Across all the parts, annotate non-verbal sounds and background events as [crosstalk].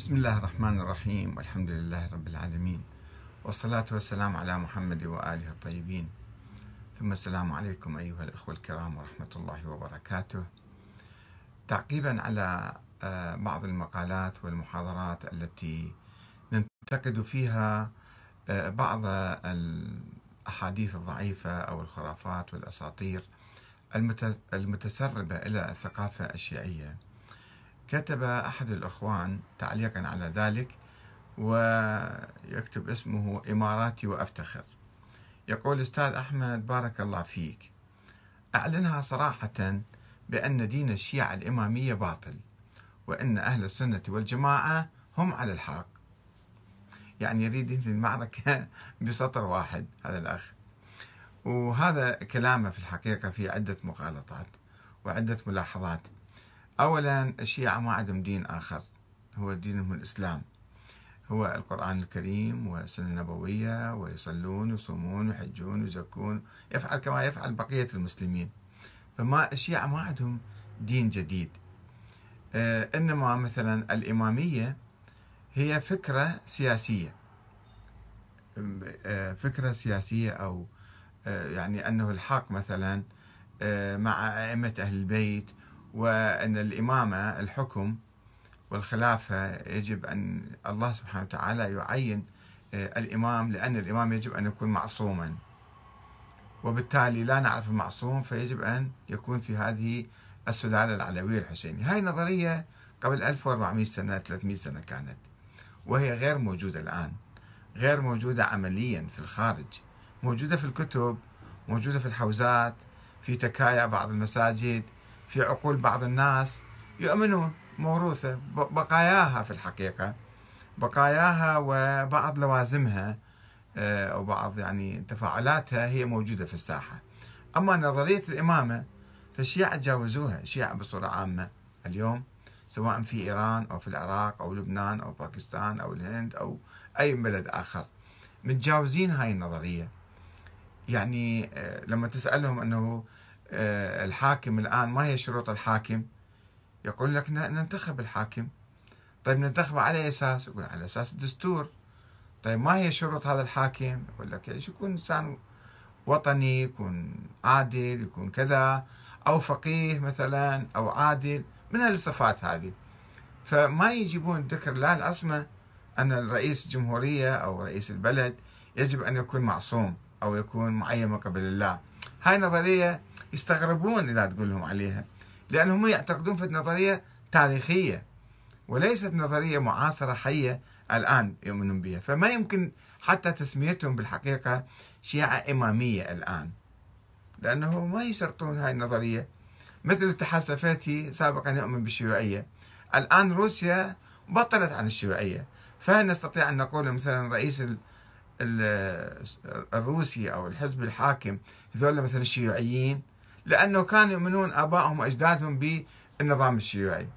بسم الله الرحمن الرحيم والحمد لله رب العالمين والصلاة والسلام على محمد وآله الطيبين. ثم السلام عليكم أيها الأخوة الكرام ورحمة الله وبركاته. تعقيبا على آه، بعض المقالات والمحاضرات التي ننتقد فيها آه، بعض الأحاديث الضعيفة أو الخرافات والأساطير المتسربة إلى الثقافة الشيعية. كتب أحد الأخوان تعليقا على ذلك ويكتب اسمه إماراتي وأفتخر. يقول أستاذ أحمد بارك الله فيك. أعلنها صراحة بأن دين الشيعة الإمامية باطل وأن أهل السنة والجماعة هم على الحق. يعني يريد ينهي المعركة [laughs] بسطر واحد هذا الأخ. وهذا كلامه في الحقيقة في عدة مغالطات وعدة ملاحظات. أولا الشيعة ما عندهم دين آخر هو دينهم الإسلام. هو القرآن الكريم والسنة النبوية ويصلون ويصومون ويحجون ويزكون يفعل كما يفعل بقية المسلمين. فما الشيعة ما عندهم دين جديد. آه، إنما مثلا الإمامية هي فكرة سياسية. آه، فكرة سياسية أو آه، يعني أنه الحق مثلا مع أئمة أهل البيت وأن الإمامة الحكم والخلافة يجب أن الله سبحانه وتعالى يعين آه، الإمام لأن الإمام يجب أن يكون معصوما. وبالتالي لا نعرف المعصوم فيجب أن يكون في هذه السلالة العلوية الحسينية. هاي نظرية قبل 1400 سنة 300 سنة كانت وهي غير موجودة الآن غير موجودة عمليا في الخارج. موجودة في الكتب موجودة في الحوزات في تكايا بعض المساجد في عقول بعض الناس يؤمنون. موروثة بقاياها في الحقيقة. بقاياها وبعض لوازمها آه، أو بعض يعني تفاعلاتها هي موجودة في الساحة. أما نظرية الإمامة فالشيعة تجاوزوها الشيعة بصورة عامة. اليوم سواء في إيران أو في العراق أو لبنان أو باكستان أو الهند أو أي بلد آخر متجاوزين هاي النظرية. يعني آه، لما تسألهم أنه الحاكم الآن ما هي شروط الحاكم؟ يقول لك ننتخب الحاكم. طيب ننتخبه على أساس؟ يقول على أساس الدستور. طيب ما هي شروط هذا الحاكم؟ يقول لك يكون إنسان وطني يكون عادل يكون كذا أو فقيه مثلا أو عادل من الصفات هذه. فما يجيبون ذكر لا العصمة أن الرئيس الجمهورية أو رئيس البلد يجب أن يكون معصوم أو يكون معين من قبل الله. هاي نظرية يستغربون إذا تقول لهم عليها لأنهم يعتقدون في نظرية تاريخية وليست نظرية معاصرة حية الآن يؤمنون بها. فما يمكن حتى تسميتهم بالحقيقة شيعة إمامية الآن لأنه ما يشرطون هاي النظرية. مثل الاتحاد السوفيتي سابقا يؤمن بالشيوعية. الآن روسيا بطلت عن الشيوعية. فهل نستطيع أن نقول مثلا رئيس الروسي أو الحزب الحاكم هذول مثلا الشيوعيين لأنه كانوا يؤمنون آبائهم وأجدادهم بالنظام الشيوعي.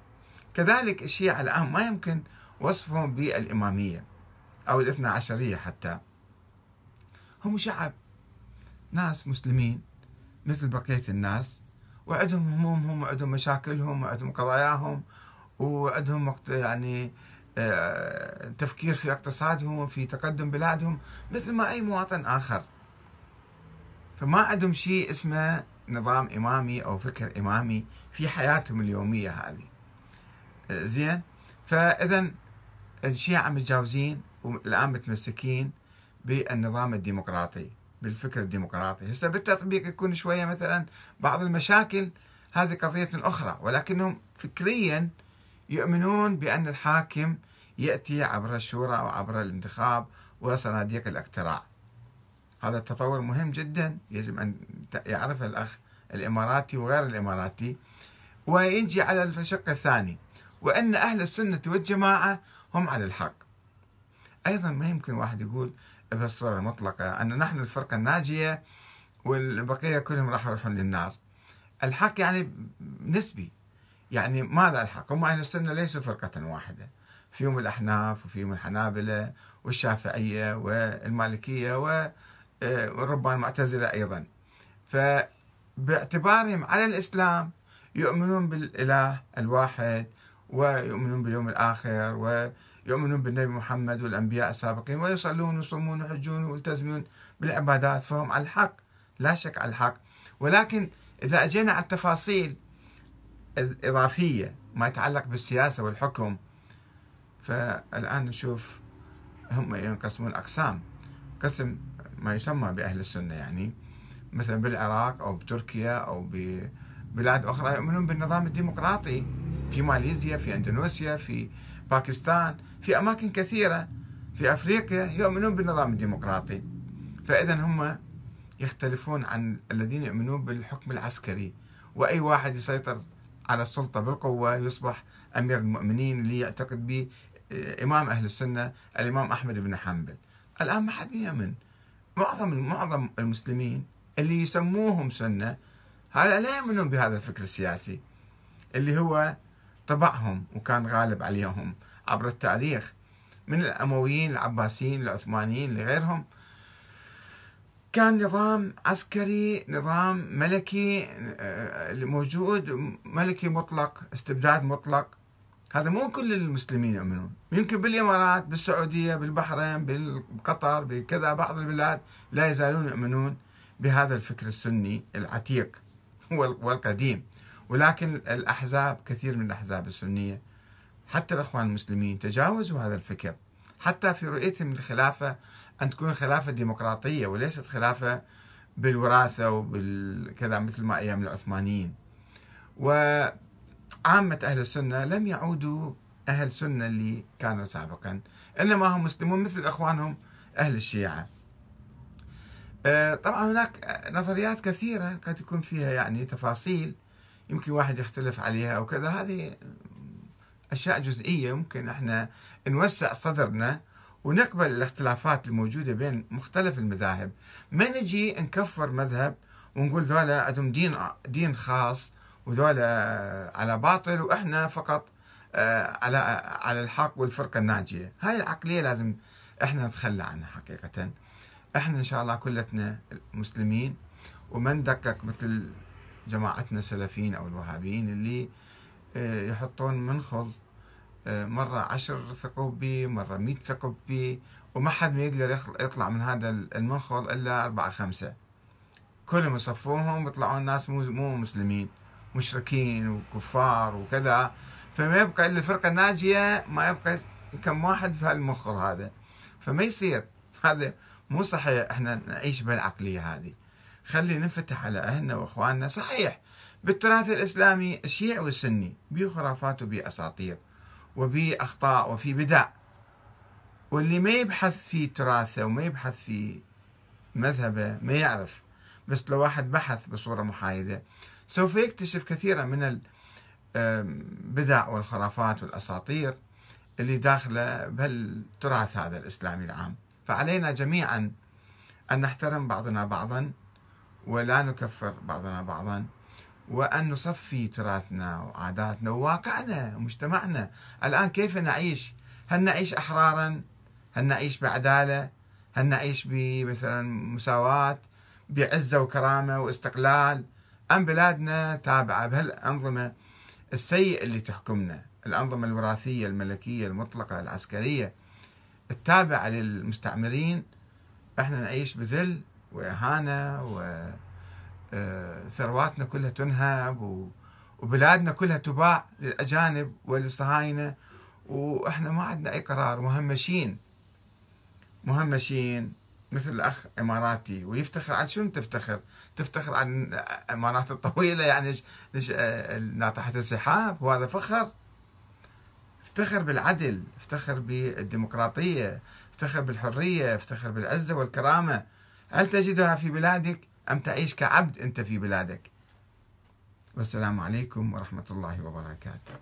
كذلك الشيعة الآن ما يمكن وصفهم بالإمامية أو الاثنى عشرية حتى. هم شعب ناس مسلمين مثل بقية الناس وعندهم همومهم وعندهم مشاكلهم وعندهم قضاياهم وعندهم يعني تفكير في اقتصادهم وفي تقدم بلادهم مثل ما أي مواطن آخر. فما عندهم شيء اسمه نظام إمامي أو فكر إمامي في حياتهم اليومية هذه. زين؟ فإذا الشيعة متجاوزين والآن متمسكين بالنظام الديمقراطي بالفكر الديمقراطي. هسه بالتطبيق يكون شوية مثلا بعض المشاكل هذه قضية أخرى ولكنهم فكريا يؤمنون بأن الحاكم يأتي عبر الشورى أو عبر الانتخاب وصناديق الاقتراع هذا التطور مهم جدا يجب أن يعرفه الأخ الإماراتي وغير الإماراتي. ويجي على الشق الثاني وأن أهل السنة والجماعة هم على الحق. أيضا ما يمكن واحد يقول بهالصورة المطلقة أن نحن الفرقة الناجية والبقية كلهم راح يروحون للنار. الحق يعني نسبي. يعني ماذا الحق؟ هم أهل السنة ليسوا فرقة واحدة. فيهم الأحناف وفيهم الحنابلة والشافعية والمالكية وربما المعتزلة أيضا. فباعتبارهم على الإسلام يؤمنون بالإله الواحد ويؤمنون باليوم الآخر يؤمنون بالنبي محمد والأنبياء السابقين ويصلون ويصومون ويحجون ويلتزمون بالعبادات. فهم على الحق لا شك على الحق. ولكن إذا أجينا على التفاصيل إضافية ما يتعلق بالسياسة والحكم. فالآن نشوف هم ينقسمون أقسام قسم ما يسمى بأهل السنة يعني مثلا بالعراق أو بتركيا أو ببلاد أخرى يؤمنون بالنظام الديمقراطي. في ماليزيا في أندونيسيا في باكستان في أماكن كثيرة. في أفريقيا يؤمنون بالنظام الديمقراطي. فإذا هم يختلفون عن الذين يؤمنون بالحكم العسكري. وأي واحد يسيطر على السلطة بالقوة يصبح أمير المؤمنين اللي يعتقد به إمام أهل السنة الإمام أحمد بن حنبل. الآن ما حد يؤمن. معظم معظم المسلمين اللي يسموهم سنة هؤلاء لا يؤمنون بهذا الفكر السياسي اللي هو طبعهم وكان غالب عليهم عبر التاريخ من الأمويين العباسيين العثمانيين لغيرهم. كان نظام عسكري نظام ملكي آه، موجود ملكي مطلق استبداد مطلق. هذا مو كل المسلمين يؤمنون. يمكن بالإمارات بالسعودية بالبحرين بقطر بكذا بعض البلاد لا يزالون يؤمنون بهذا الفكر السني العتيق [laughs] والقديم. ولكن الأحزاب كثير من الأحزاب السنية حتى الإخوان المسلمين تجاوزوا هذا الفكر. حتى في رؤيتهم للخلافه أن تكون خلافة ديمقراطية وليست خلافة بالوراثة وبالكذا مثل ما أيام العثمانيين. و عامة أهل السنة لم يعودوا أهل سنة اللي كانوا سابقا إنما هم مسلمون مثل إخوانهم أهل الشيعة. طبعا هناك نظريات كثيرة قد يكون فيها يعني تفاصيل يمكن واحد يختلف عليها أو كذا هذه أشياء جزئية ممكن إحنا نوسع صدرنا ونقبل الاختلافات الموجودة بين مختلف المذاهب. ما نجي نكفر مذهب ونقول ذولا عندهم دين دين خاص وذولا على باطل وإحنا فقط آه، على على الحق والفرقة الناجية. هاي العقلية لازم إحنا نتخلى عنها حقيقة. إحنا إن شاء الله كلتنا مسلمين وما ندقق مثل جماعتنا السلفيين أو الوهابيين اللي يحطون منخل آه، مرة عشر ثقوب بي مرة مئة ثقوب بي وما حد ما يقدر يطلع من هذا المنخل إلا أربعة خمسة. كلهم يصفوهم يطلعون ناس مو مو مسلمين مشركين وكفار وكذا. فما يبقى إلا الفرقة الناجية ما يبقى كم واحد في هالمخر هذا. فما يصير. هذا مو صحيح إحنا نعيش بالعقلية هذه. خلي ننفتح على أهلنا وإخواننا. صحيح. بالتراث الإسلامي الشيعي والسني بخرافات وباساطير وباخطاء وفي بدع. واللي ما يبحث في تراثه وما يبحث في مذهبه ما يعرف. بس لو واحد بحث بصورة محايدة سوف يكتشف كثيرا من البدع والخرافات والأساطير اللي داخلة بهالتراث هذا الإسلامي العام. فعلينا جميعا أن نحترم بعضنا بعضا ولا نكفر بعضنا بعضا. وأن نصفي تراثنا وعاداتنا وواقعنا ومجتمعنا. الآن كيف نعيش؟ هل نعيش أحرارا؟ هل نعيش بعدالة؟ هل نعيش بمثلا مساواة بعزة وكرامة واستقلال؟ أم بلادنا تابعة؟ بهالأنظمة السيئة اللي تحكمنا؟ الأنظمة الوراثية الملكية المطلقة العسكرية التابعة للمستعمرين. إحنا نعيش بذل وإهانة وثرواتنا آه، كلها تنهب وبلادنا كلها تباع للأجانب وللصهاينة. وإحنا ما عندنا أي قرار. مهمشين. مهمشين مثل الأخ إماراتي. ويفتخر عن شنو تفتخر؟ تفتخر عن الإمارات الطويلة يعني ليش آه، ناطحة السحاب وهذا فخر. افتخر بالعدل. افتخر بالديمقراطية. افتخر بالحرية. افتخر بالعزة والكرامة. هل تجدها في بلادك؟ أم تعيش كعبد أنت في بلادك؟ والسلام عليكم ورحمة الله وبركاته.